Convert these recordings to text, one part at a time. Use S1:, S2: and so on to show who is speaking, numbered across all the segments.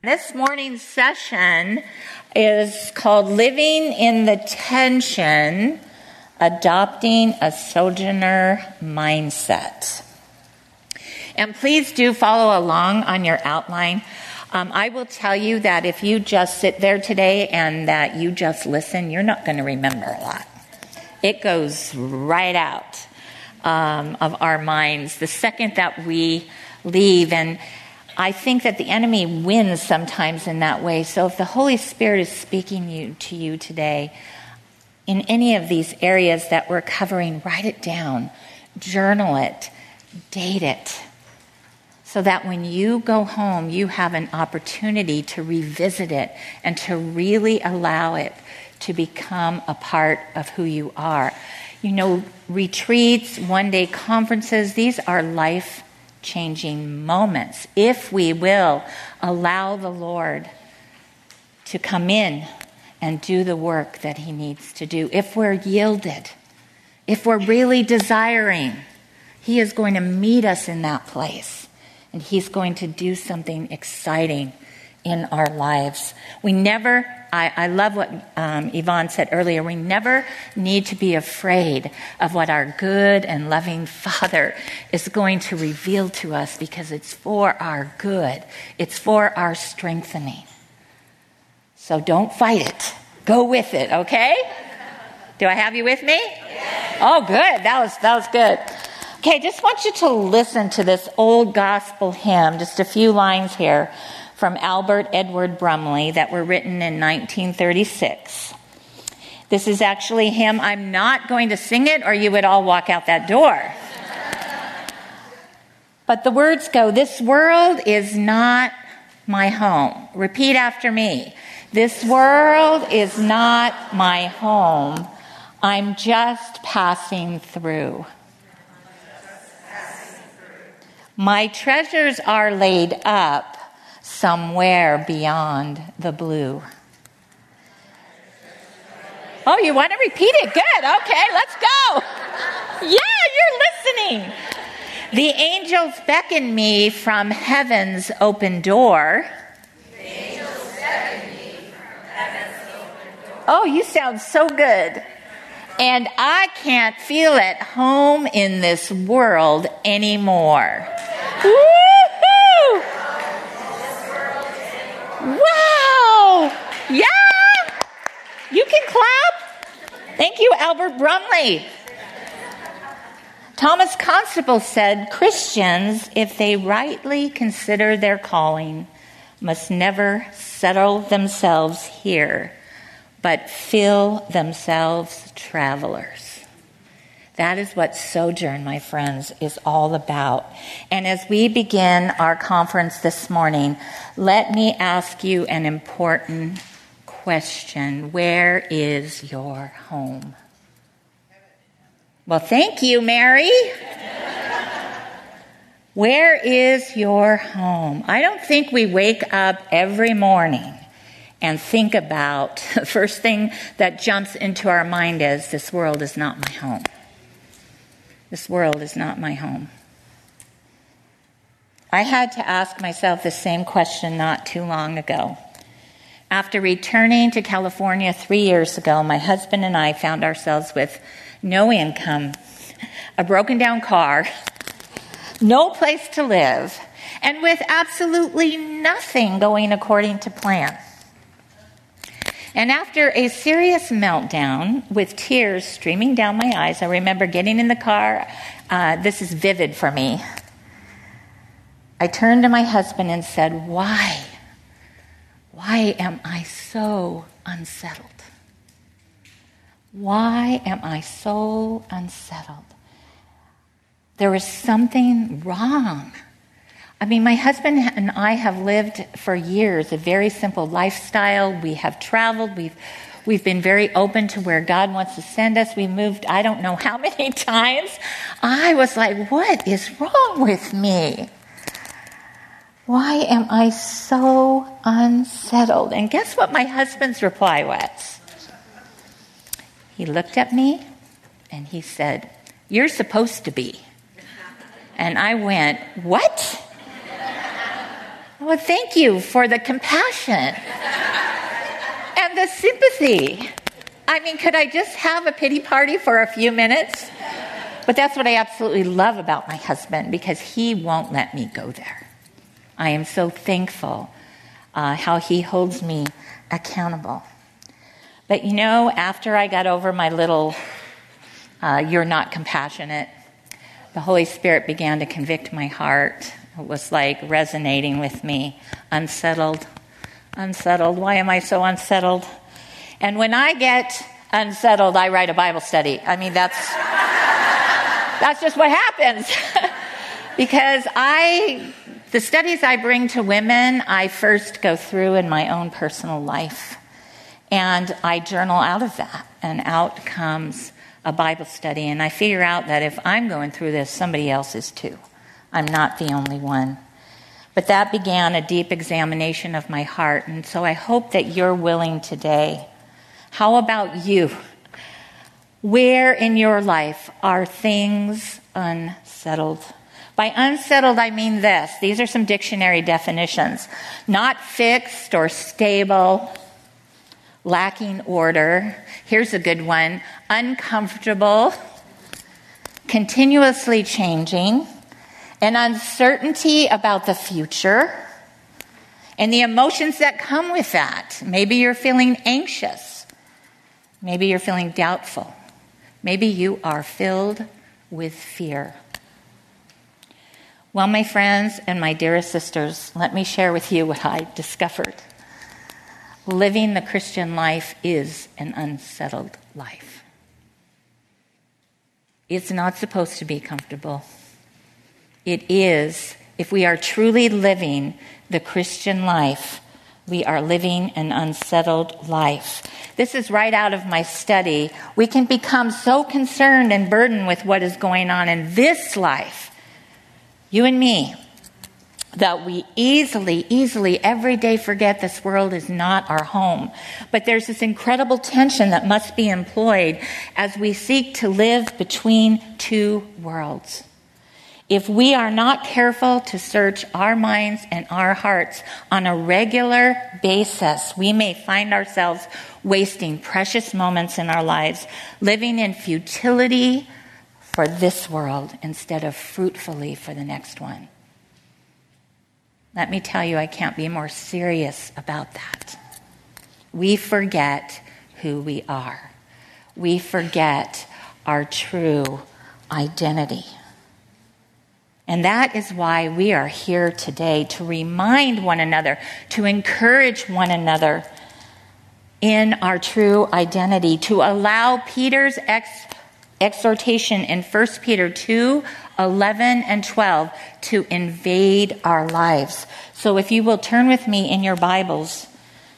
S1: This morning's session is called Living in the Tension Adopting a Sojourner Mindset. And please do follow along on your outline. Um, I will tell you that if you just sit there today and that you just listen, you're not going to remember a lot. It goes right out um, of our minds the second that we leave. And I think that the enemy wins sometimes in that way. So if the Holy Spirit is speaking you, to you today in any of these areas that we're covering, write it down, journal it, date it, so that when you go home, you have an opportunity to revisit it and to really allow it to become a part of who you are. You know, retreats, one day conferences, these are life changing moments if we will allow the Lord to come in and do the work that He needs to do. If we're yielded, if we're really desiring, He is going to meet us in that place and He's going to do something exciting in our lives. We never I, I love what um, Yvonne said earlier. We never need to be afraid of what our good and loving Father is going to reveal to us because it's for our good, it's for our strengthening. So don't fight it. Go with it, okay? Do I have you with me? Oh, good. That was, that was good. Okay, just want you to listen to this old gospel hymn, just a few lines here from Albert Edward Brumley that were written in 1936. This is actually hymn. I'm not going to sing it, or you would all walk out that door. but the words go This world is not my home. Repeat after me. This world is not my home. I'm just passing through. My treasures are laid up somewhere beyond the blue. Oh, you want to repeat it? Good. Okay, let's go. Yeah, you're listening. The angels beckon me from heaven's open door. Oh, you sound so good. And I can't feel at home in this world anymore. Woo-hoo! Wow! Yeah! You can clap. Thank you, Albert Brumley. Thomas Constable said Christians, if they rightly consider their calling, must never settle themselves here, but feel themselves travelers. That is what Sojourn, my friends, is all about. And as we begin our conference this morning, let me ask you an important question Where is your home? Well, thank you, Mary. Where is your home? I don't think we wake up every morning and think about the first thing that jumps into our mind is this world is not my home. This world is not my home. I had to ask myself the same question not too long ago. After returning to California three years ago, my husband and I found ourselves with no income, a broken down car, no place to live, and with absolutely nothing going according to plan. And after a serious meltdown with tears streaming down my eyes, I remember getting in the car. Uh, this is vivid for me. I turned to my husband and said, Why? Why am I so unsettled? Why am I so unsettled? There is something wrong. I mean, my husband and I have lived for years a very simple lifestyle. We have traveled. We've We've been very open to where God wants to send us. We moved, I don't know how many times. I was like, what is wrong with me? Why am I so unsettled? And guess what my husband's reply was? He looked at me and he said, You're supposed to be. And I went, What? Well, thank you for the compassion and the sympathy. I mean, could I just have a pity party for a few minutes? But that's what I absolutely love about my husband because he won't let me go there. I am so thankful uh, how he holds me accountable. But you know, after I got over my little, uh, you're not compassionate, the Holy Spirit began to convict my heart. Was like resonating with me, unsettled, unsettled. Why am I so unsettled? And when I get unsettled, I write a Bible study. I mean, that's, that's just what happens. because I, the studies I bring to women, I first go through in my own personal life. And I journal out of that, and out comes a Bible study. And I figure out that if I'm going through this, somebody else is too. I'm not the only one. But that began a deep examination of my heart. And so I hope that you're willing today. How about you? Where in your life are things unsettled? By unsettled, I mean this. These are some dictionary definitions. Not fixed or stable, lacking order. Here's a good one uncomfortable, continuously changing, an uncertainty about the future, and the emotions that come with that. Maybe you're feeling anxious. Maybe you're feeling doubtful. Maybe you are filled with fear. Well, my friends and my dearest sisters, let me share with you what I discovered living the Christian life is an unsettled life. It's not supposed to be comfortable. It is, if we are truly living the Christian life, we are living an unsettled life. This is right out of my study. We can become so concerned and burdened with what is going on in this life, you and me, that we easily, easily every day forget this world is not our home. But there's this incredible tension that must be employed as we seek to live between two worlds. If we are not careful to search our minds and our hearts on a regular basis, we may find ourselves wasting precious moments in our lives, living in futility for this world instead of fruitfully for the next one. Let me tell you, I can't be more serious about that. We forget who we are, we forget our true identity. And that is why we are here today to remind one another, to encourage one another in our true identity, to allow Peter's ex- exhortation in 1 Peter 2 11 and 12 to invade our lives. So if you will turn with me in your Bibles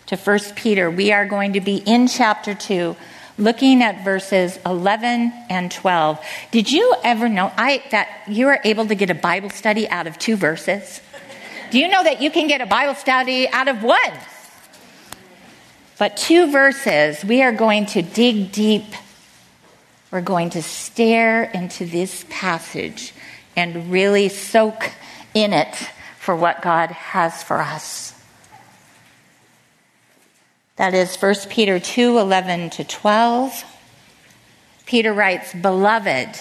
S1: to 1 Peter, we are going to be in chapter 2 looking at verses 11 and 12. Did you ever know I, that you are able to get a Bible study out of two verses? Do you know that you can get a Bible study out of one? But two verses, we are going to dig deep we're going to stare into this passage and really soak in it for what God has for us. That is 1 Peter 2 11 to 12. Peter writes, Beloved,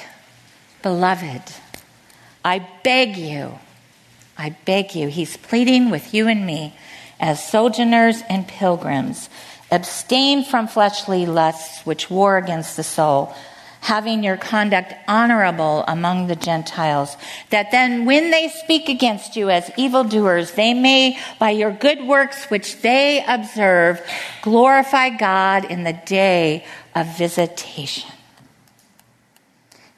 S1: beloved, I beg you, I beg you. He's pleading with you and me as sojourners and pilgrims. Abstain from fleshly lusts which war against the soul having your conduct honorable among the Gentiles, that then when they speak against you as evildoers, they may, by your good works which they observe, glorify God in the day of visitation.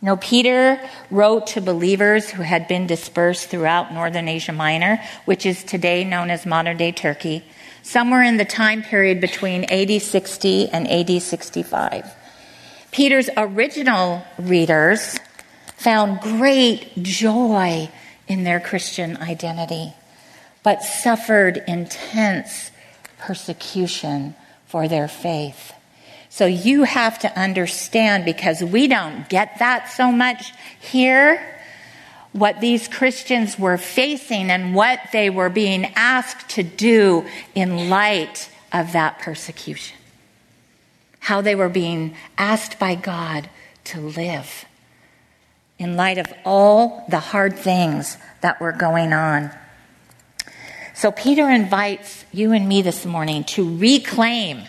S1: You know, Peter wrote to believers who had been dispersed throughout northern Asia Minor, which is today known as modern day Turkey, somewhere in the time period between AD 60 and AD 65. Peter's original readers found great joy in their Christian identity, but suffered intense persecution for their faith. So you have to understand because we don't get that so much here. what these Christians were facing and what they were being asked to do in light of that persecution. How they were being asked by God to live in light of all the hard things that were going on. So Peter invites you and me this morning to reclaim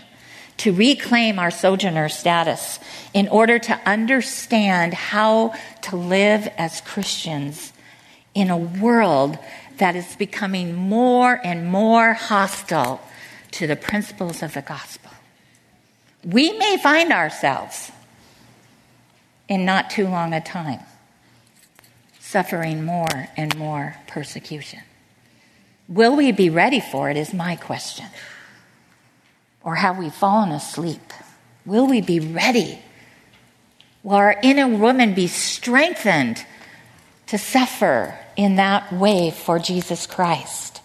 S1: to reclaim our sojourner status in order to understand how to live as Christians in a world that is becoming more and more hostile to the principles of the gospel. We may find ourselves in not too long a time suffering more and more persecution. Will we be ready for it? Is my question. Or have we fallen asleep? Will we be ready? Will our inner woman be strengthened to suffer in that way for Jesus Christ?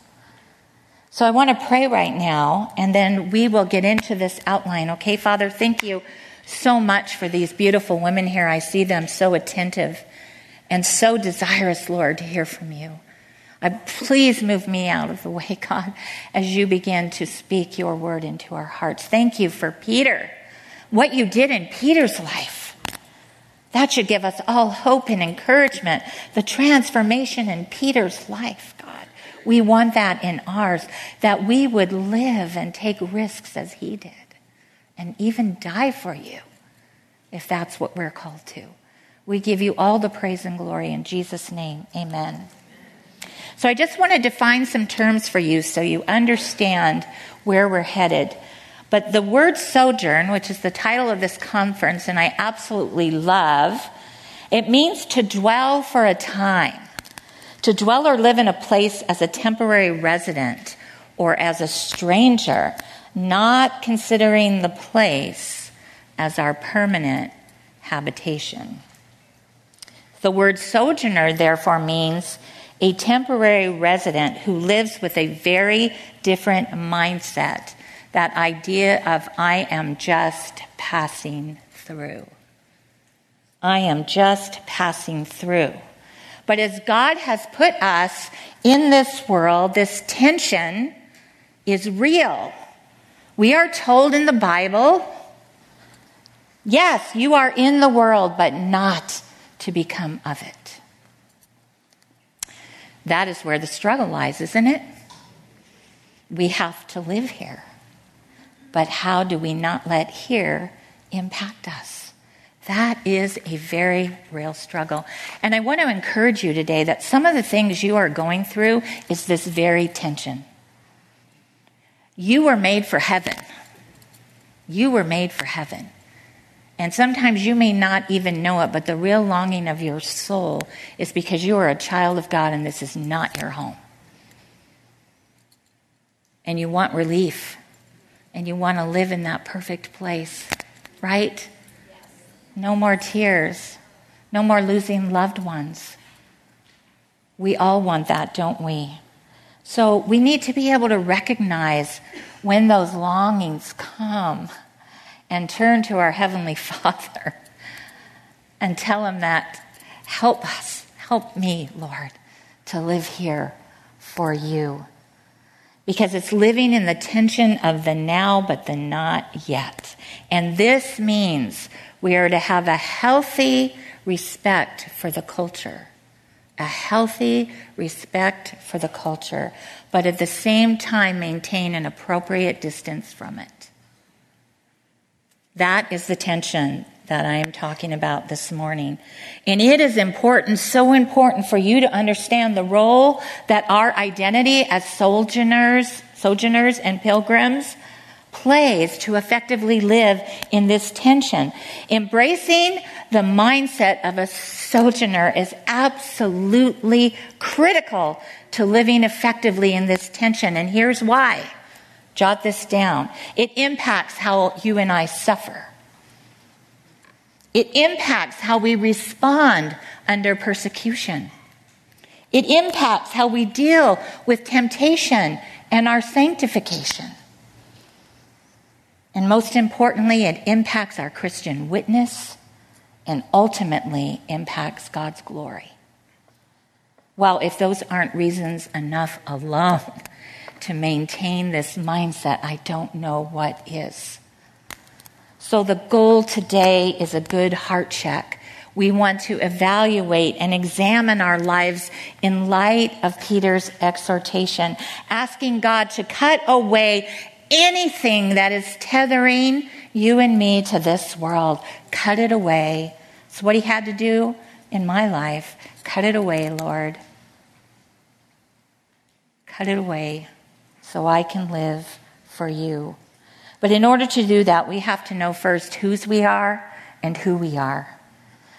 S1: So I want to pray right now, and then we will get into this outline. Okay, Father, thank you so much for these beautiful women here. I see them so attentive and so desirous, Lord, to hear from you. I, please move me out of the way, God, as you begin to speak your word into our hearts. Thank you for Peter, what you did in Peter's life. That should give us all hope and encouragement. The transformation in Peter's life. We want that in ours, that we would live and take risks as he did, and even die for you, if that's what we're called to. We give you all the praise and glory in Jesus' name. Amen. So I just want to define some terms for you so you understand where we're headed. But the word sojourn, which is the title of this conference, and I absolutely love, it means to dwell for a time, to dwell or live in a place as a temporary resident or as a stranger, not considering the place as our permanent habitation. The word sojourner, therefore, means a temporary resident who lives with a very different mindset. That idea of, I am just passing through. I am just passing through. But as God has put us in this world, this tension is real. We are told in the Bible, yes, you are in the world, but not to become of it. That is where the struggle lies, isn't it? We have to live here. But how do we not let here impact us? That is a very real struggle. And I want to encourage you today that some of the things you are going through is this very tension. You were made for heaven. You were made for heaven. And sometimes you may not even know it, but the real longing of your soul is because you are a child of God and this is not your home. And you want relief. And you want to live in that perfect place, right? No more tears. No more losing loved ones. We all want that, don't we? So we need to be able to recognize when those longings come and turn to our Heavenly Father and tell Him that, help us, help me, Lord, to live here for you. Because it's living in the tension of the now, but the not yet. And this means we are to have a healthy respect for the culture. A healthy respect for the culture, but at the same time maintain an appropriate distance from it. That is the tension that I am talking about this morning. And it is important, so important for you to understand the role that our identity as sojourners, sojourners and pilgrims plays to effectively live in this tension. Embracing the mindset of a sojourner is absolutely critical to living effectively in this tension. And here's why. Jot this down. It impacts how you and I suffer. It impacts how we respond under persecution. It impacts how we deal with temptation and our sanctification. And most importantly, it impacts our Christian witness and ultimately impacts God's glory. Well, if those aren't reasons enough alone to maintain this mindset, I don't know what is. So the goal today is a good heart check. We want to evaluate and examine our lives in light of Peter's exhortation, asking God to cut away anything that is tethering you and me to this world. Cut it away. It's what he had to do in my life. Cut it away, Lord. Cut it away so I can live for you. But in order to do that, we have to know first whose we are and who we are.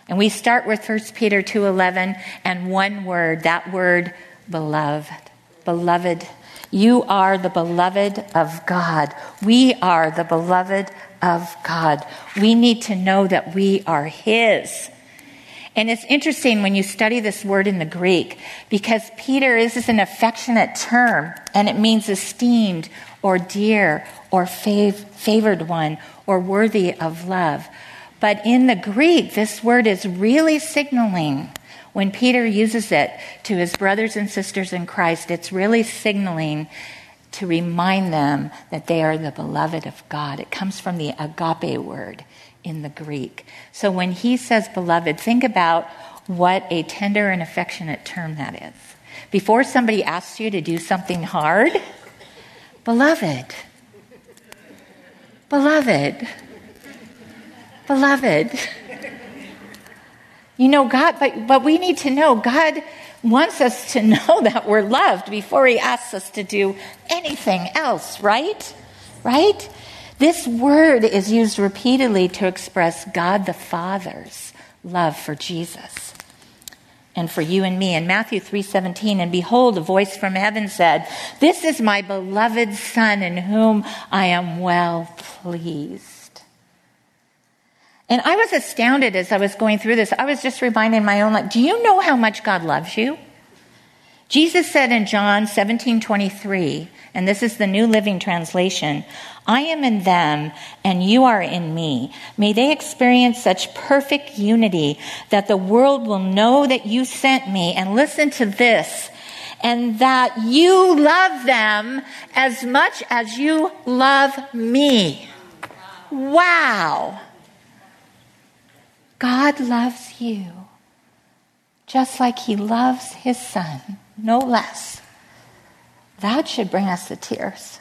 S1: And we start with 1 Peter 2:11 and one word, that word beloved. Beloved. You are the beloved of God. We are the beloved of God. We need to know that we are his. And it's interesting when you study this word in the Greek because Peter is an affectionate term and it means esteemed or dear or fav- favored one or worthy of love. But in the Greek, this word is really signaling when Peter uses it to his brothers and sisters in Christ, it's really signaling to remind them that they are the beloved of God. It comes from the agape word in the Greek. So when he says beloved, think about what a tender and affectionate term that is. Before somebody asks you to do something hard, beloved, beloved, beloved. You know, God, but, but we need to know God wants us to know that we're loved before He asks us to do anything else, right? Right? This word is used repeatedly to express God the Father's love for Jesus and for you and me. In Matthew 3:17, and behold, a voice from heaven said, "This is my beloved son in whom I am well pleased." And I was astounded as I was going through this. I was just reminding my own life, do you know how much God loves you? Jesus said in John 17:23, and this is the New Living Translation, I am in them and you are in me. May they experience such perfect unity that the world will know that you sent me and listen to this and that you love them as much as you love me. Wow. God loves you just like he loves his son no less. That should bring us to tears.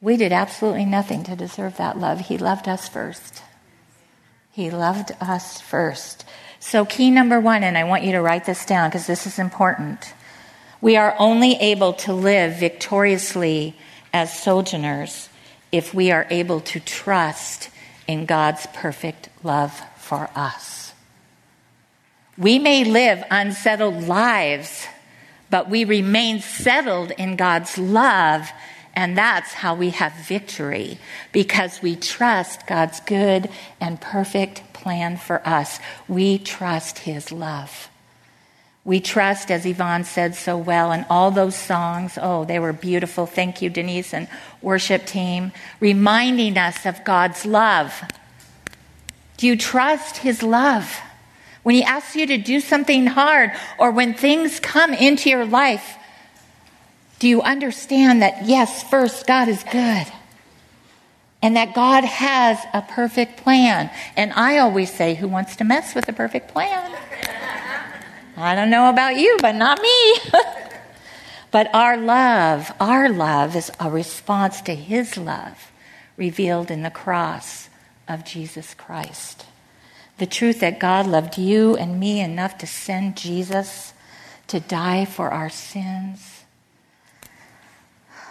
S1: We did absolutely nothing to deserve that love. He loved us first. He loved us first. So, key number one, and I want you to write this down because this is important. We are only able to live victoriously as sojourners if we are able to trust in God's perfect love for us. We may live unsettled lives, but we remain settled in God's love. And that's how we have victory because we trust God's good and perfect plan for us. We trust His love. We trust, as Yvonne said so well, and all those songs, oh, they were beautiful. Thank you, Denise and worship team, reminding us of God's love. Do you trust His love? When He asks you to do something hard, or when things come into your life, do you understand that, yes, first, God is good? And that God has a perfect plan. And I always say, who wants to mess with a perfect plan? I don't know about you, but not me. but our love, our love is a response to His love revealed in the cross of Jesus Christ the truth that God loved you and me enough to send Jesus to die for our sins.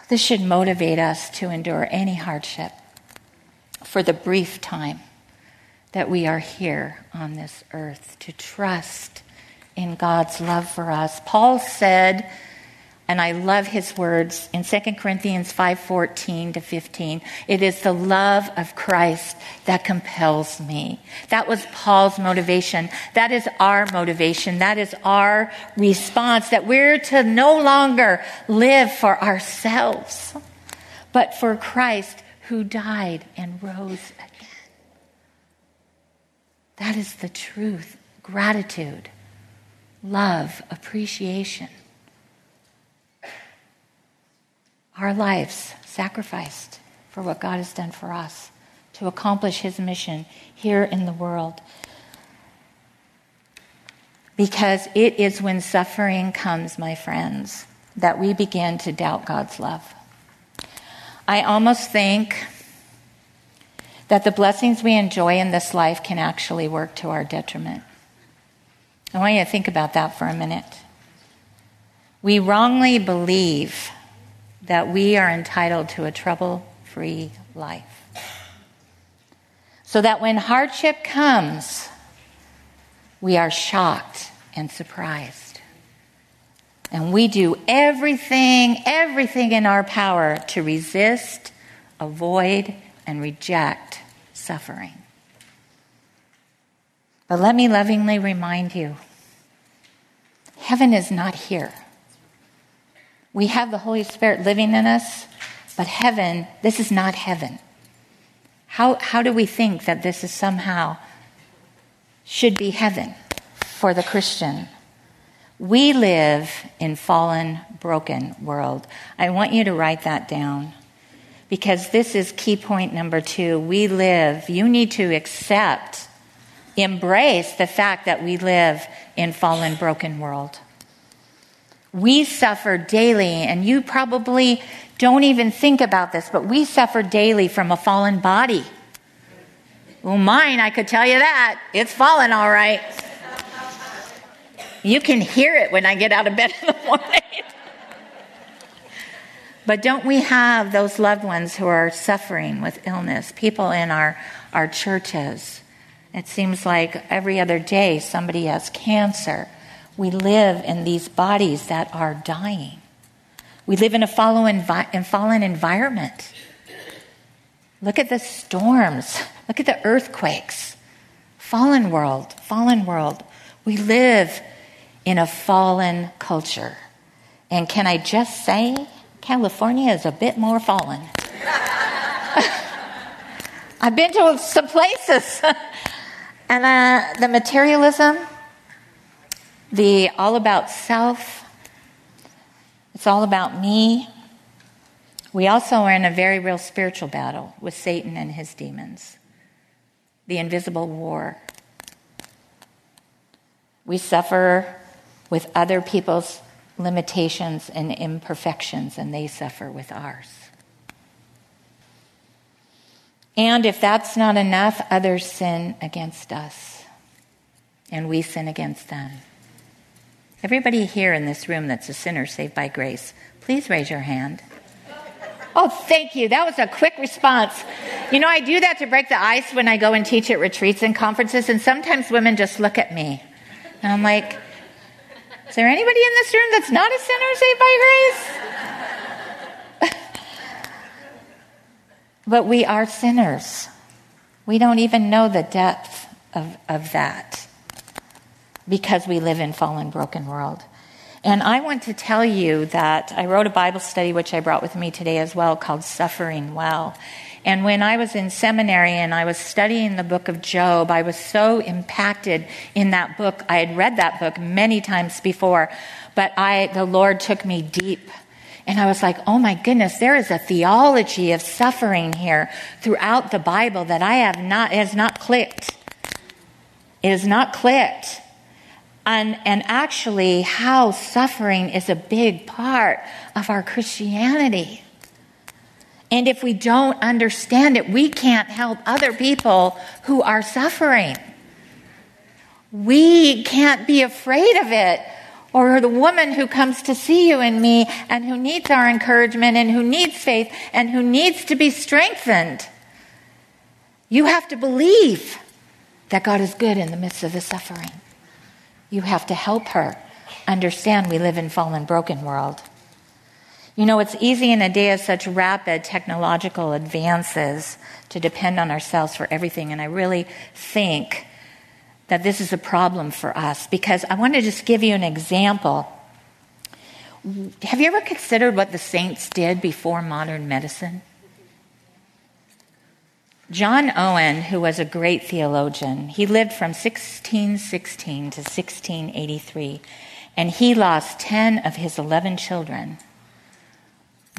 S1: This should motivate us to endure any hardship for the brief time that we are here on this earth, to trust in God's love for us. Paul said, and I love his words in 2 Corinthians 5:14 to 15. It is the love of Christ that compels me. That was Paul's motivation. That is our motivation. That is our response that we're to no longer live for ourselves, but for Christ who died and rose again. That is the truth. Gratitude love, appreciation. Our lives sacrificed for what God has done for us to accomplish His mission here in the world. Because it is when suffering comes, my friends, that we begin to doubt God's love. I almost think that the blessings we enjoy in this life can actually work to our detriment. I want you to think about that for a minute. We wrongly believe that we are entitled to a trouble free life. So that when hardship comes, we are shocked and surprised. And we do everything, everything in our power to resist, avoid, and reject suffering. But let me lovingly remind you heaven is not here. We have the Holy Spirit living in us, but heaven, this is not heaven. How, how do we think that this is somehow should be heaven for the Christian? We live in fallen, broken world. I want you to write that down because this is key point number two. We live, you need to accept, embrace the fact that we live in fallen, broken world. We suffer daily, and you probably don't even think about this, but we suffer daily from a fallen body. Well, mine, I could tell you that. It's fallen all right. You can hear it when I get out of bed in the morning. but don't we have those loved ones who are suffering with illness? People in our, our churches. It seems like every other day somebody has cancer we live in these bodies that are dying. We live in a fallen, fallen environment. Look at the storms. Look at the earthquakes. Fallen world, fallen world. We live in a fallen culture. And can I just say, California is a bit more fallen. I've been to some places. and uh, the materialism, the all about self, it's all about me. We also are in a very real spiritual battle with Satan and his demons, the invisible war. We suffer with other people's limitations and imperfections, and they suffer with ours. And if that's not enough, others sin against us, and we sin against them. Everybody here in this room that's a sinner saved by grace, please raise your hand. Oh, thank you. That was a quick response. You know, I do that to break the ice when I go and teach at retreats and conferences, and sometimes women just look at me. And I'm like, is there anybody in this room that's not a sinner saved by grace? but we are sinners. We don't even know the depth of, of that because we live in fallen, broken world. And I want to tell you that I wrote a Bible study, which I brought with me today as well, called Suffering Well. And when I was in seminary and I was studying the book of Job, I was so impacted in that book. I had read that book many times before, but I, the Lord took me deep. And I was like, oh my goodness, there is a theology of suffering here throughout the Bible that I have not, has not clicked. It has not clicked and, and actually how suffering is a big part of our Christianity. And if we don't understand it, we can't help other people who are suffering. We can't be afraid of it. Or the woman who comes to see you and me and who needs our encouragement and who needs faith and who needs to be strengthened. You have to believe that God is good in the midst of the suffering. You have to help her understand we live in fallen, broken world. You know, it's easy in a day of such rapid technological advances to depend on ourselves for everything. And I really think that this is a problem for us because I want to just give you an example. Have you ever considered what the saints did before modern medicine? John Owen, who was a great theologian, he lived from 1616 to 1683, and he lost 10 of his 11 children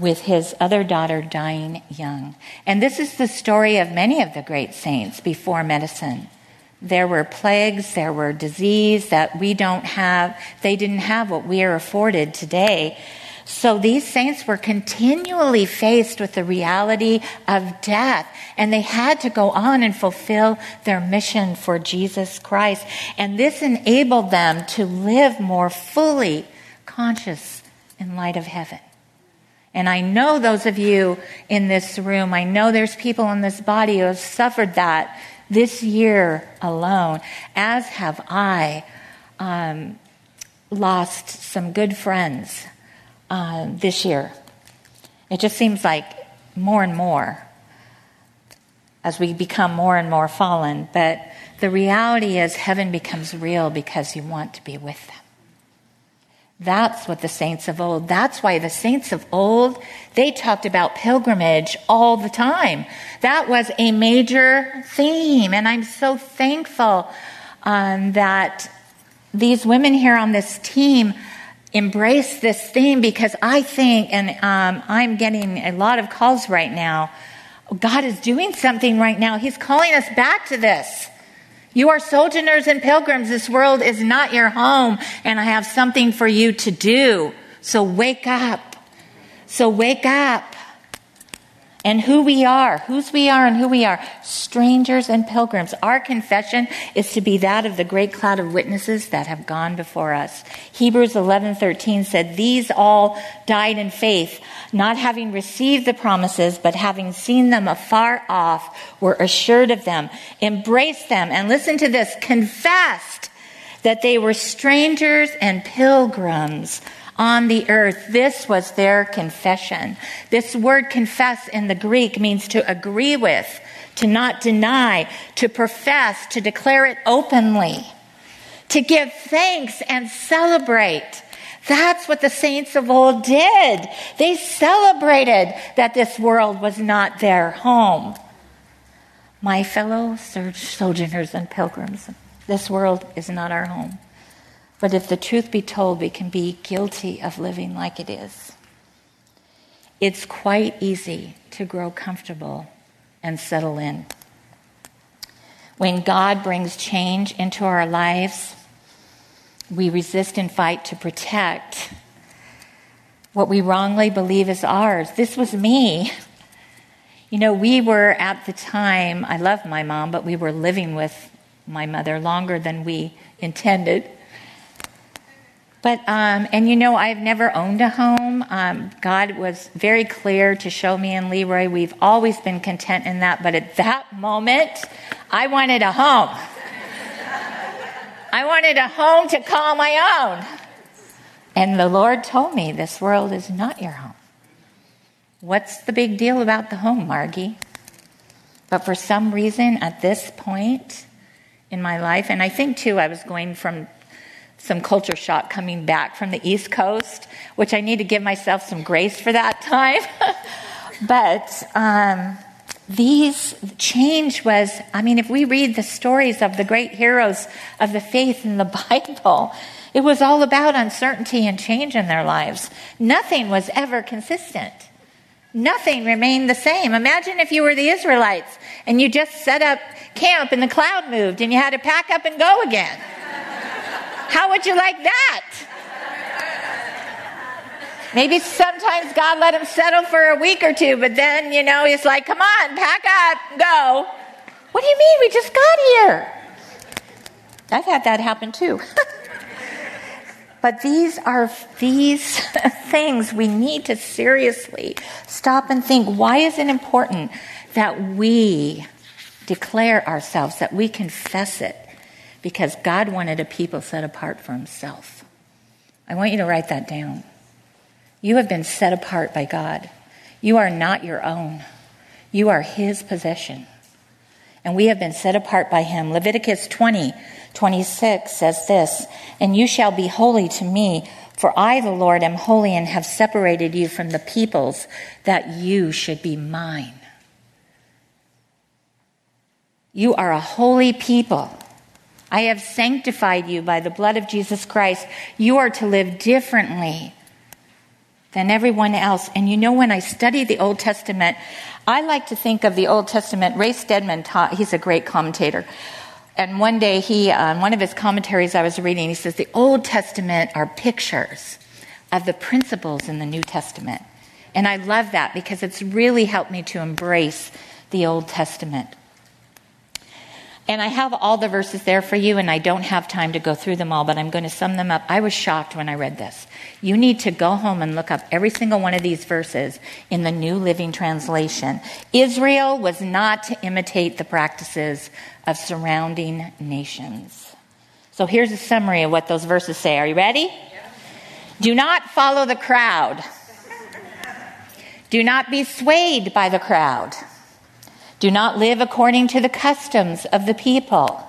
S1: with his other daughter dying young. And this is the story of many of the great saints before medicine. There were plagues, there were disease that we don't have. They didn't have what we are afforded today. So these saints were continually faced with the reality of death, and they had to go on and fulfill their mission for Jesus Christ. And this enabled them to live more fully conscious in light of heaven. And I know those of you in this room, I know there's people in this body who have suffered that this year alone, as have I um, lost some good friends uh, this year. It just seems like more and more as we become more and more fallen. But the reality is, heaven becomes real because you want to be with them. That's what the saints of old, that's why the saints of old, they talked about pilgrimage all the time. That was a major theme. And I'm so thankful um, that these women here on this team embrace this theme because I think, and um, I'm getting a lot of calls right now, God is doing something right now. He's calling us back to this. You are sojourners and pilgrims. This world is not your home, and I have something for you to do. So wake up. So wake up and who we are, whose we are and who we are, strangers and pilgrims. Our confession is to be that of the great cloud of witnesses that have gone before us. Hebrews 11:13 said, "These all died in faith, not having received the promises, but having seen them afar off, were assured of them, embraced them, and listen to this, confessed that they were strangers and pilgrims." On the earth. This was their confession. This word confess in the Greek means to agree with, to not deny, to profess, to declare it openly, to give thanks and celebrate. That's what the saints of old did. They celebrated that this world was not their home. My fellow sojourners and pilgrims, this world is not our home. But if the truth be told, we can be guilty of living like it is. It's quite easy to grow comfortable and settle in. When God brings change into our lives, we resist and fight to protect what we wrongly believe is ours. This was me. You know, we were at the time, I love my mom, but we were living with my mother longer than we intended. But, um, and you know, I've never owned a home. Um, God was very clear to show me and Leroy we've always been content in that. But at that moment, I wanted a home. I wanted a home to call my own. And the Lord told me, this world is not your home. What's the big deal about the home, Margie? But for some reason, at this point in my life, and I think too, I was going from some culture shock coming back from the East Coast, which I need to give myself some grace for that time. but um, these change was, I mean, if we read the stories of the great heroes of the faith in the Bible, it was all about uncertainty and change in their lives. Nothing was ever consistent. Nothing remained the same. Imagine if you were the Israelites and you just set up camp and the cloud moved and you had to pack up and go again. How would you like that? Maybe sometimes God let him settle for a week or two, but then, you know, he's like, come on, pack up, go. What do you mean? We just got here. I've had that happen too. but these are these things we need to seriously stop and think why is it important that we declare ourselves, that we confess it, because God wanted a people set apart for himself. I want you to write that down. You have been set apart by God. You are not your own. You are his possession. And we have been set apart by him. Leviticus 20, 26 says this, And you shall be holy to me, for I, the Lord, am holy and have separated you from the peoples that you should be mine. You are a holy people. I have sanctified you by the blood of Jesus Christ. You are to live differently than everyone else. And you know, when I study the Old Testament, I like to think of the Old Testament. Ray Stedman taught, he's a great commentator. And one day, he, on uh, one of his commentaries I was reading, he says the Old Testament are pictures of the principles in the New Testament. And I love that because it's really helped me to embrace the Old Testament. And I have all the verses there for you, and I don't have time to go through them all, but I'm going to sum them up. I was shocked when I read this. You need to go home and look up every single one of these verses in the New Living Translation. Israel was not to imitate the practices of surrounding nations. So here's a summary of what those verses say. Are you ready? Do not follow the crowd. Do not be swayed by the crowd. Do not live according to the customs of the people.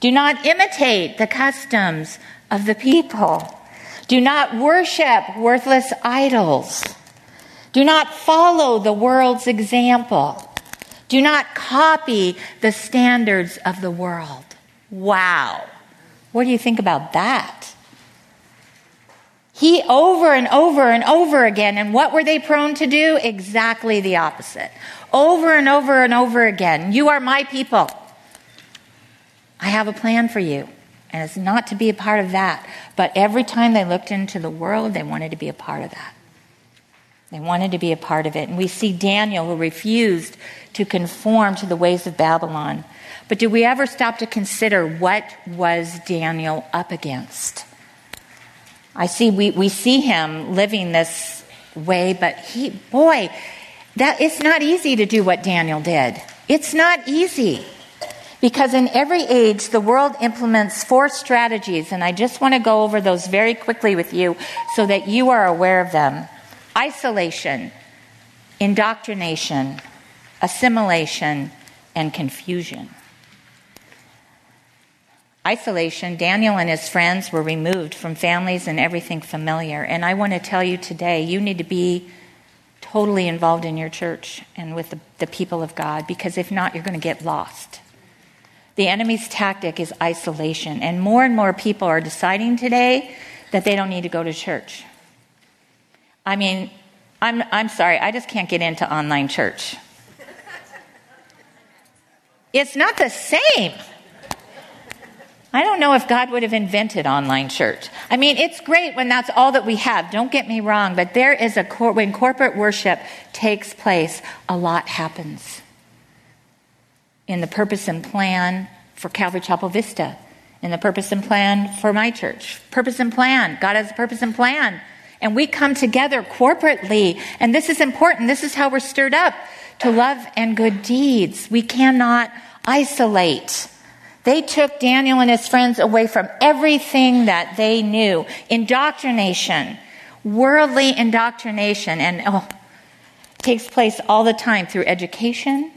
S1: Do not imitate the customs of the people. Do not worship worthless idols. Do not follow the world's example. Do not copy the standards of the world. Wow. What do you think about that? He over and over and over again, and what were they prone to do? Exactly the opposite over and over and over again. You are my people. I have a plan for you. And it's not to be a part of that. But every time they looked into the world, they wanted to be a part of that. They wanted to be a part of it. And we see Daniel who refused to conform to the ways of Babylon. But do we ever stop to consider what was Daniel up against? I see we, we see him living this way, but he boy, that it's not easy to do what Daniel did. It's not easy. Because in every age, the world implements four strategies, and I just want to go over those very quickly with you so that you are aware of them isolation, indoctrination, assimilation, and confusion. Isolation, Daniel and his friends were removed from families and everything familiar. And I want to tell you today, you need to be totally involved in your church and with the, the people of God, because if not, you're going to get lost. The enemy's tactic is isolation, and more and more people are deciding today that they don't need to go to church. I mean, I'm, I'm sorry, I just can't get into online church. It's not the same. I don't know if God would have invented online church. I mean, it's great when that's all that we have. Don't get me wrong, but there is a cor- when corporate worship takes place, a lot happens. In the purpose and plan for Calvary Chapel Vista, in the purpose and plan for my church. Purpose and plan. God has a purpose and plan. And we come together corporately. And this is important. This is how we're stirred up to love and good deeds. We cannot isolate. They took Daniel and his friends away from everything that they knew. Indoctrination, worldly indoctrination, and oh, takes place all the time through education,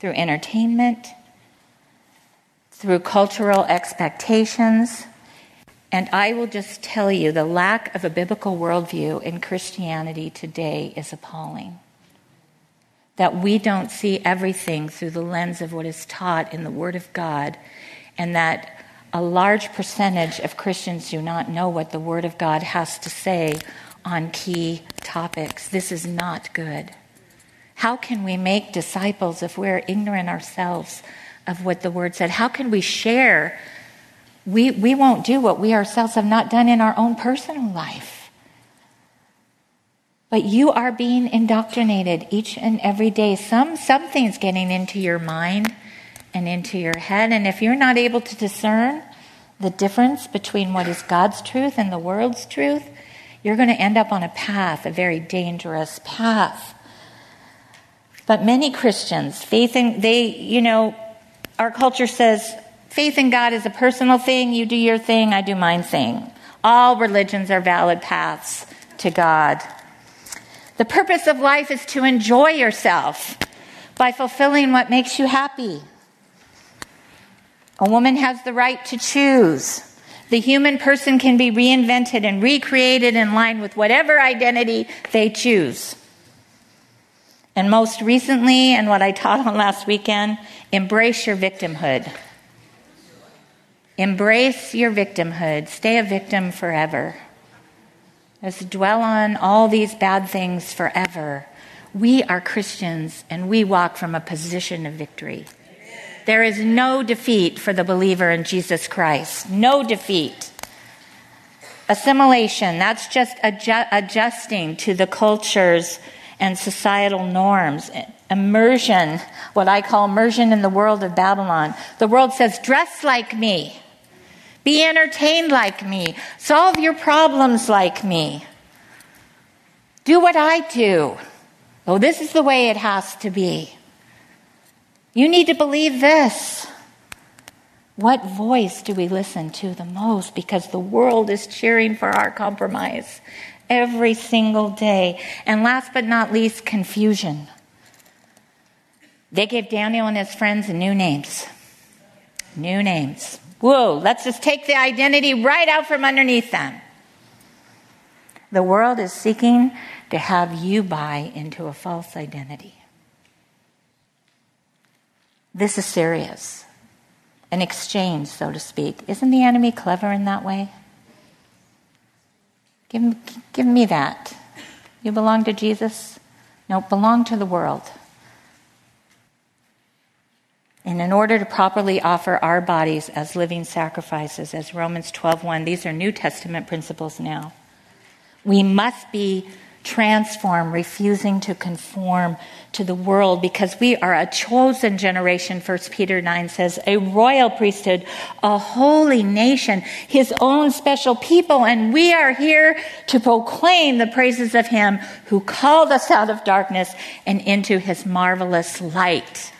S1: through entertainment, through cultural expectations. And I will just tell you the lack of a biblical worldview in Christianity today is appalling that we don't see everything through the lens of what is taught in the Word of God, and that a large percentage of Christians do not know what the Word of God has to say on key topics. This is not good. How can we make disciples if we're ignorant ourselves of what the Word said? How can we share? We, we won't do what we ourselves have not done in our own personal life. But you are being indoctrinated each and every day. Some something's getting into your mind and into your head. And if you're not able to discern the difference between what is God's truth and the world's truth, you're going to end up on a path, a very dangerous path. But many Christians, faith in, they, you know, our culture says faith in God is a personal thing. You do your thing, I do mine thing. All religions are valid paths to God. The purpose of life is to enjoy yourself by fulfilling what makes you happy. A woman has the right to choose. The human person can be reinvented and recreated in line with whatever identity they choose. And most recently, and what I taught on last weekend, embrace your victimhood. Embrace your victimhood. Stay a victim forever. Let's dwell on all these bad things forever. We are Christians and we walk from a position of victory. There is no defeat for the believer in Jesus Christ. No defeat. Assimilation, that's just adju- adjusting to the cultures and societal norms. Immersion, what I call immersion in the world of Babylon. The world says, dress like me. Be entertained like me. Solve your problems like me. Do what I do. Oh, this is the way it has to be. You need to believe this. What voice do we listen to the most? Because the world is cheering for our compromise every single day. And last but not least, confusion. They gave Daniel and his friends new names. New names. Whoa, let's just take the identity right out from underneath them. The world is seeking to have you buy into a false identity. This is serious. An exchange, so to speak. Isn't the enemy clever in that way? Give, give me that. You belong to Jesus? No, belong to the world. And in order to properly offer our bodies as living sacrifices, as Romans 12:1, these are New Testament principles now. We must be transformed, refusing to conform to the world because we are a chosen generation, 1 Peter 9 says, a royal priesthood, a holy nation, his own special people, and we are here to proclaim the praises of him who called us out of darkness and into his marvelous light.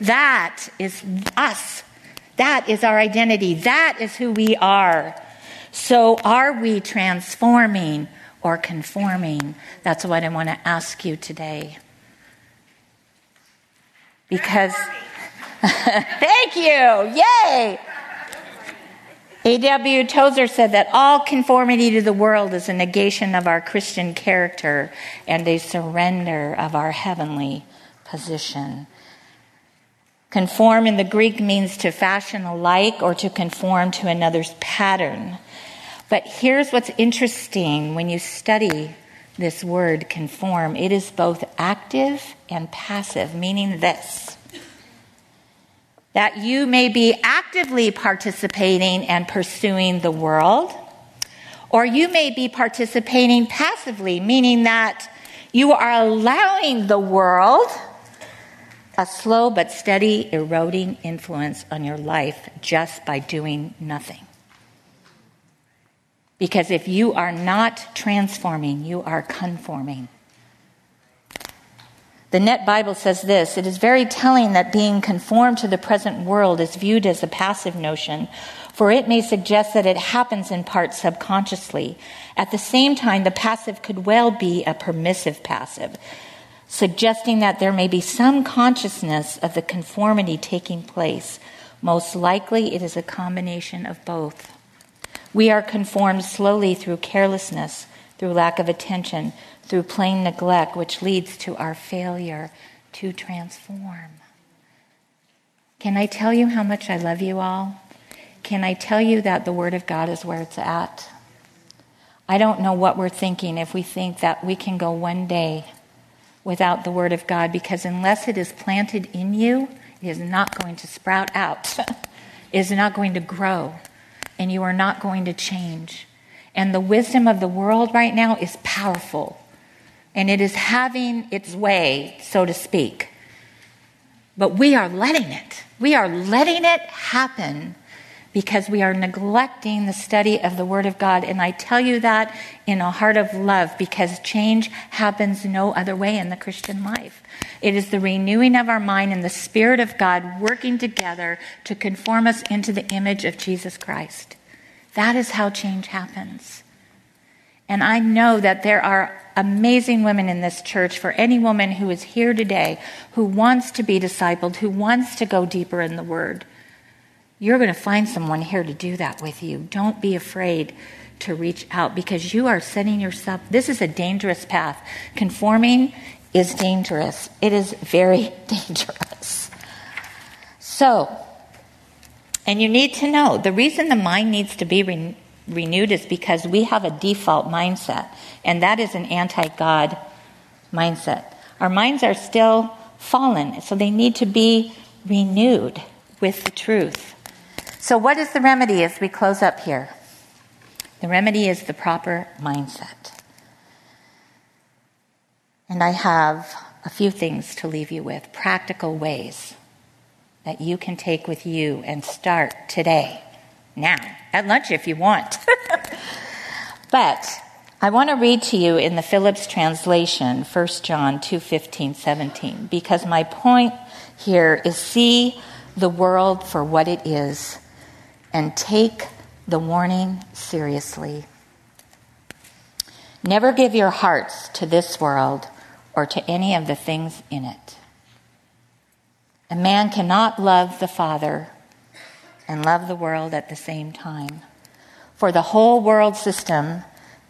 S1: That is us. That is our identity. That is who we are. So are we transforming or conforming? That's what I want to ask you today. Because, thank you, yay! A.W. Tozer said that all conformity to the world is a negation of our Christian character and a surrender of our heavenly position. Conform in the Greek means to fashion alike or to conform to another's pattern. But here's what's interesting when you study this word conform it is both active and passive, meaning this that you may be actively participating and pursuing the world, or you may be participating passively, meaning that you are allowing the world a slow but steady eroding influence on your life just by doing nothing. Because if you are not transforming, you are conforming. The Net Bible says this It is very telling that being conformed to the present world is viewed as a passive notion, for it may suggest that it happens in part subconsciously. At the same time, the passive could well be a permissive passive, suggesting that there may be some consciousness of the conformity taking place. Most likely, it is a combination of both. We are conformed slowly through carelessness, through lack of attention, through plain neglect, which leads to our failure to transform. Can I tell you how much I love you all? Can I tell you that the Word of God is where it's at? I don't know what we're thinking if we think that we can go one day without the Word of God, because unless it is planted in you, it is not going to sprout out, it is not going to grow and you are not going to change. And the wisdom of the world right now is powerful, and it is having its way, so to speak. But we are letting it. We are letting it happen because we are neglecting the study of the Word of God. And I tell you that in a heart of love because change happens no other way in the Christian life. It is the renewing of our mind and the Spirit of God working together to conform us into the image of Jesus Christ. That is how change happens. And I know that there are amazing women in this church for any woman who is here today who wants to be discipled, who wants to go deeper in the Word you're going to find someone here to do that with you. Don't be afraid to reach out because you are setting yourself, this is a dangerous path. Conforming is dangerous. It is very dangerous. So, and you need to know the reason the mind needs to be re- renewed is because we have a default mindset, and that is an anti God mindset. Our minds are still fallen, so they need to be renewed with the truth. So, what is the remedy as we close up here? The remedy is the proper mindset. And I have a few things to leave you with practical ways that you can take with you and start today, now, at lunch if you want. but I want to read to you in the Phillips translation, 1 John 2 15, 17, because my point here is see the world for what it is and take the warning seriously. Never give your hearts to this world or to any of the things in it. A man cannot love the Father and love the world at the same time. For the whole world system,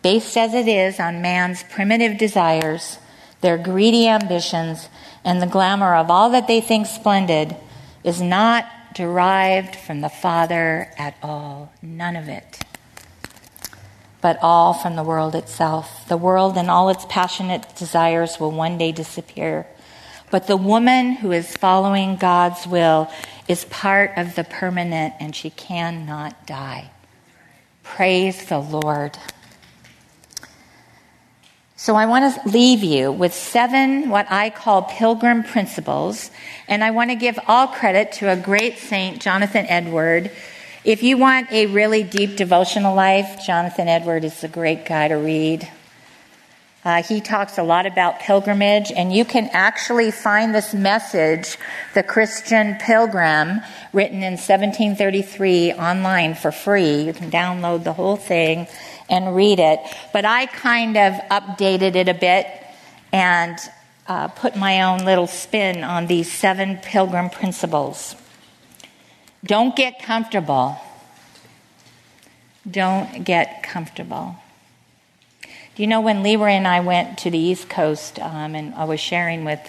S1: based as it is on man's primitive desires, their greedy ambitions, and the glamour of all that they think splendid, is not derived from the Father at all. None of it. But all from the world itself. The world and all its passionate desires will one day disappear. But the woman who is following God's will is part of the permanent and she cannot die. Praise the Lord. So I want to leave you with seven what I call pilgrim principles, and I want to give all credit to a great saint, Jonathan Edward. If you want a really deep devotional life, Jonathan Edward is a great guy to read. Uh, he talks a lot about pilgrimage, and you can actually find this message, The Christian Pilgrim, written in 1733, online for free. You can download the whole thing and read it. But I kind of updated it a bit and uh, put my own little spin on these seven pilgrim principles. Don't get comfortable. Don't get comfortable. Do you know when Leroy and I went to the East Coast um, and I was sharing with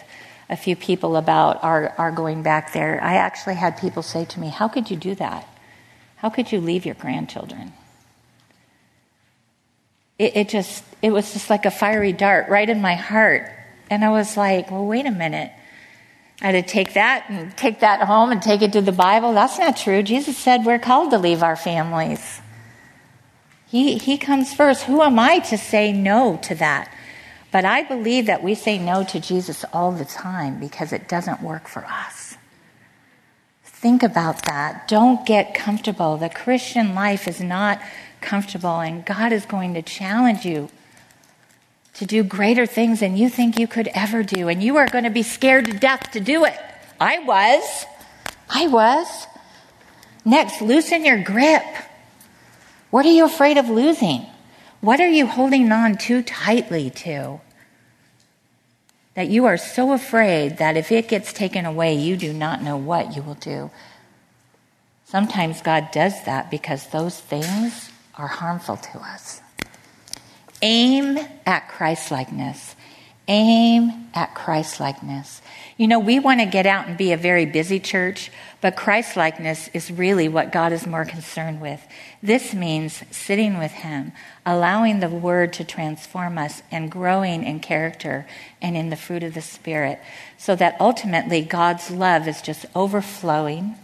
S1: a few people about our, our going back there, I actually had people say to me, How could you do that? How could you leave your grandchildren? It, it just, it was just like a fiery dart right in my heart. And I was like, Well, wait a minute. I had to take that and take that home and take it to the Bible. That's not true. Jesus said we're called to leave our families. He, he comes first. Who am I to say no to that? But I believe that we say no to Jesus all the time because it doesn't work for us. Think about that. Don't get comfortable. The Christian life is not comfortable, and God is going to challenge you to do greater things than you think you could ever do, and you are going to be scared to death to do it. I was. I was. Next, loosen your grip. What are you afraid of losing? What are you holding on too tightly to? That you are so afraid that if it gets taken away, you do not know what you will do. Sometimes God does that because those things are harmful to us. Aim at Christlikeness. Aim at Christlikeness. You know, we want to get out and be a very busy church, but Christlikeness is really what God is more concerned with. This means sitting with Him, allowing the Word to transform us, and growing in character and in the fruit of the Spirit, so that ultimately God's love is just overflowing.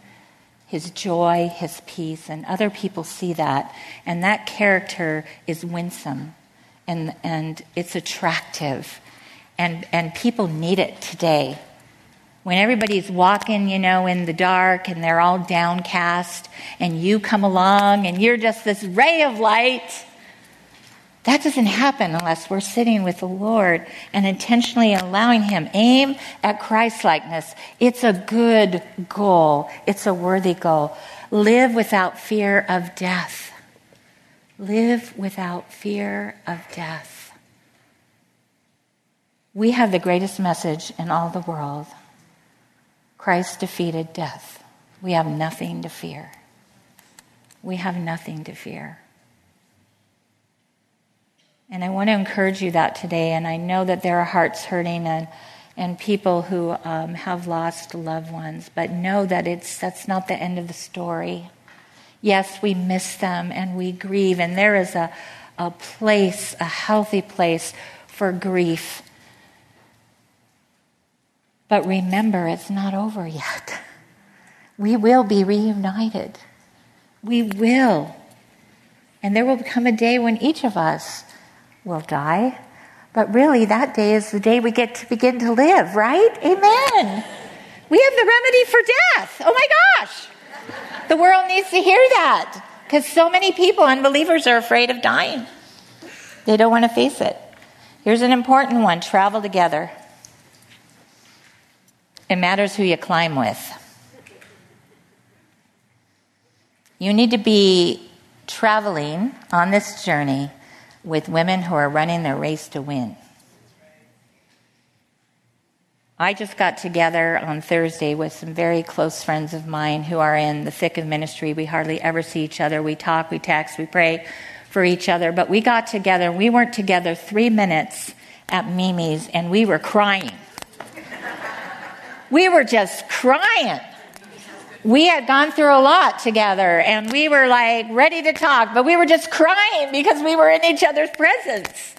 S1: His joy, his peace, and other people see that. And that character is winsome and, and it's attractive. And, and people need it today when everybody's walking, you know, in the dark and they're all downcast, and you come along and you're just this ray of light. That doesn't happen unless we're sitting with the Lord and intentionally allowing Him. Aim at Christlikeness. It's a good goal. It's a worthy goal. Live without fear of death. Live without fear of death. We have the greatest message in all the world. Christ defeated death. We have nothing to fear. We have nothing to fear. And I want to encourage you that today. And I know that there are hearts hurting and, and people who um, have lost loved ones, but know that it's, that's not the end of the story. Yes, we miss them and we grieve, and there is a, a place, a healthy place for grief. But remember, it's not over yet. We will be reunited. We will. And there will come a day when each of us will die. But really, that day is the day we get to begin to live, right? Amen. We have the remedy for death. Oh my gosh. The world needs to hear that because so many people, unbelievers, are afraid of dying. They don't want to face it. Here's an important one travel together. It matters who you climb with. You need to be traveling on this journey with women who are running their race to win. I just got together on Thursday with some very close friends of mine who are in the thick of ministry. We hardly ever see each other. We talk, we text, we pray for each other. But we got together. We weren't together three minutes at Mimi's and we were crying. we were just crying. We had gone through a lot together and we were like ready to talk, but we were just crying because we were in each other's presence.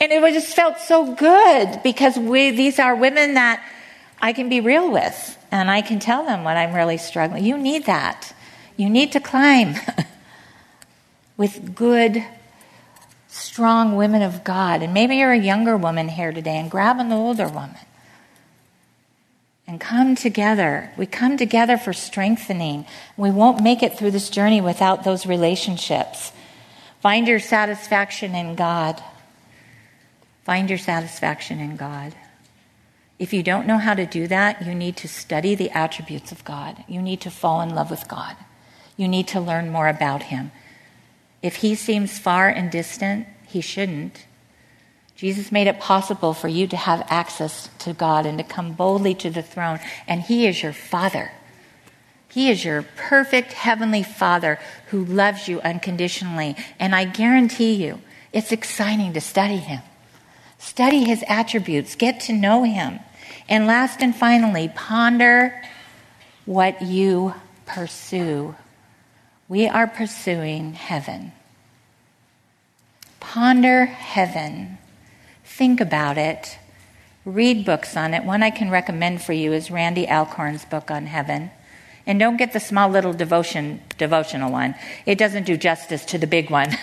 S1: And it just felt so good because we, these are women that I can be real with and I can tell them when I'm really struggling. You need that. You need to climb with good, strong women of God. And maybe you're a younger woman here today and grab an older woman and come together. We come together for strengthening. We won't make it through this journey without those relationships. Find your satisfaction in God. Find your satisfaction in God. If you don't know how to do that, you need to study the attributes of God. You need to fall in love with God. You need to learn more about Him. If He seems far and distant, He shouldn't. Jesus made it possible for you to have access to God and to come boldly to the throne, and He is your Father. He is your perfect heavenly Father who loves you unconditionally. And I guarantee you, it's exciting to study Him. Study his attributes, get to know him. And last and finally, ponder what you pursue. We are pursuing heaven. Ponder heaven. Think about it. Read books on it. One I can recommend for you is Randy Alcorn's book on heaven. And don't get the small little devotion devotional one. It doesn't do justice to the big one.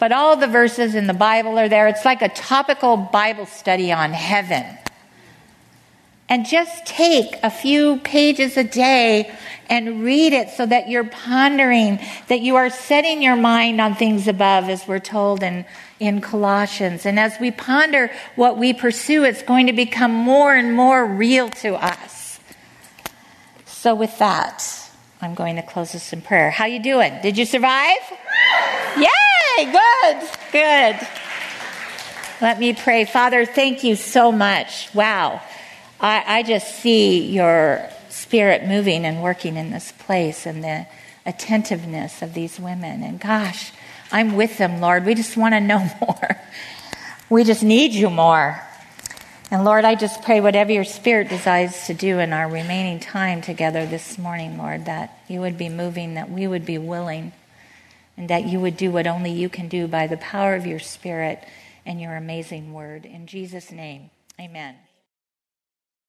S1: But all the verses in the Bible are there. It's like a topical Bible study on heaven. And just take a few pages a day and read it so that you're pondering, that you are setting your mind on things above, as we're told in, in Colossians. And as we ponder what we pursue, it's going to become more and more real to us. So with that, I'm going to close this in prayer. How you doing? Did you survive? Yay! good, good. Let me pray. Father, thank you so much. Wow. I, I just see your spirit moving and working in this place and the attentiveness of these women. And gosh, I'm with them, Lord. We just want to know more. We just need you more. And Lord, I just pray whatever your spirit desires to do in our remaining time together this morning, Lord, that you would be moving, that we would be willing and that you would do what only you can do by the power of your Spirit and your amazing word. In Jesus' name, amen.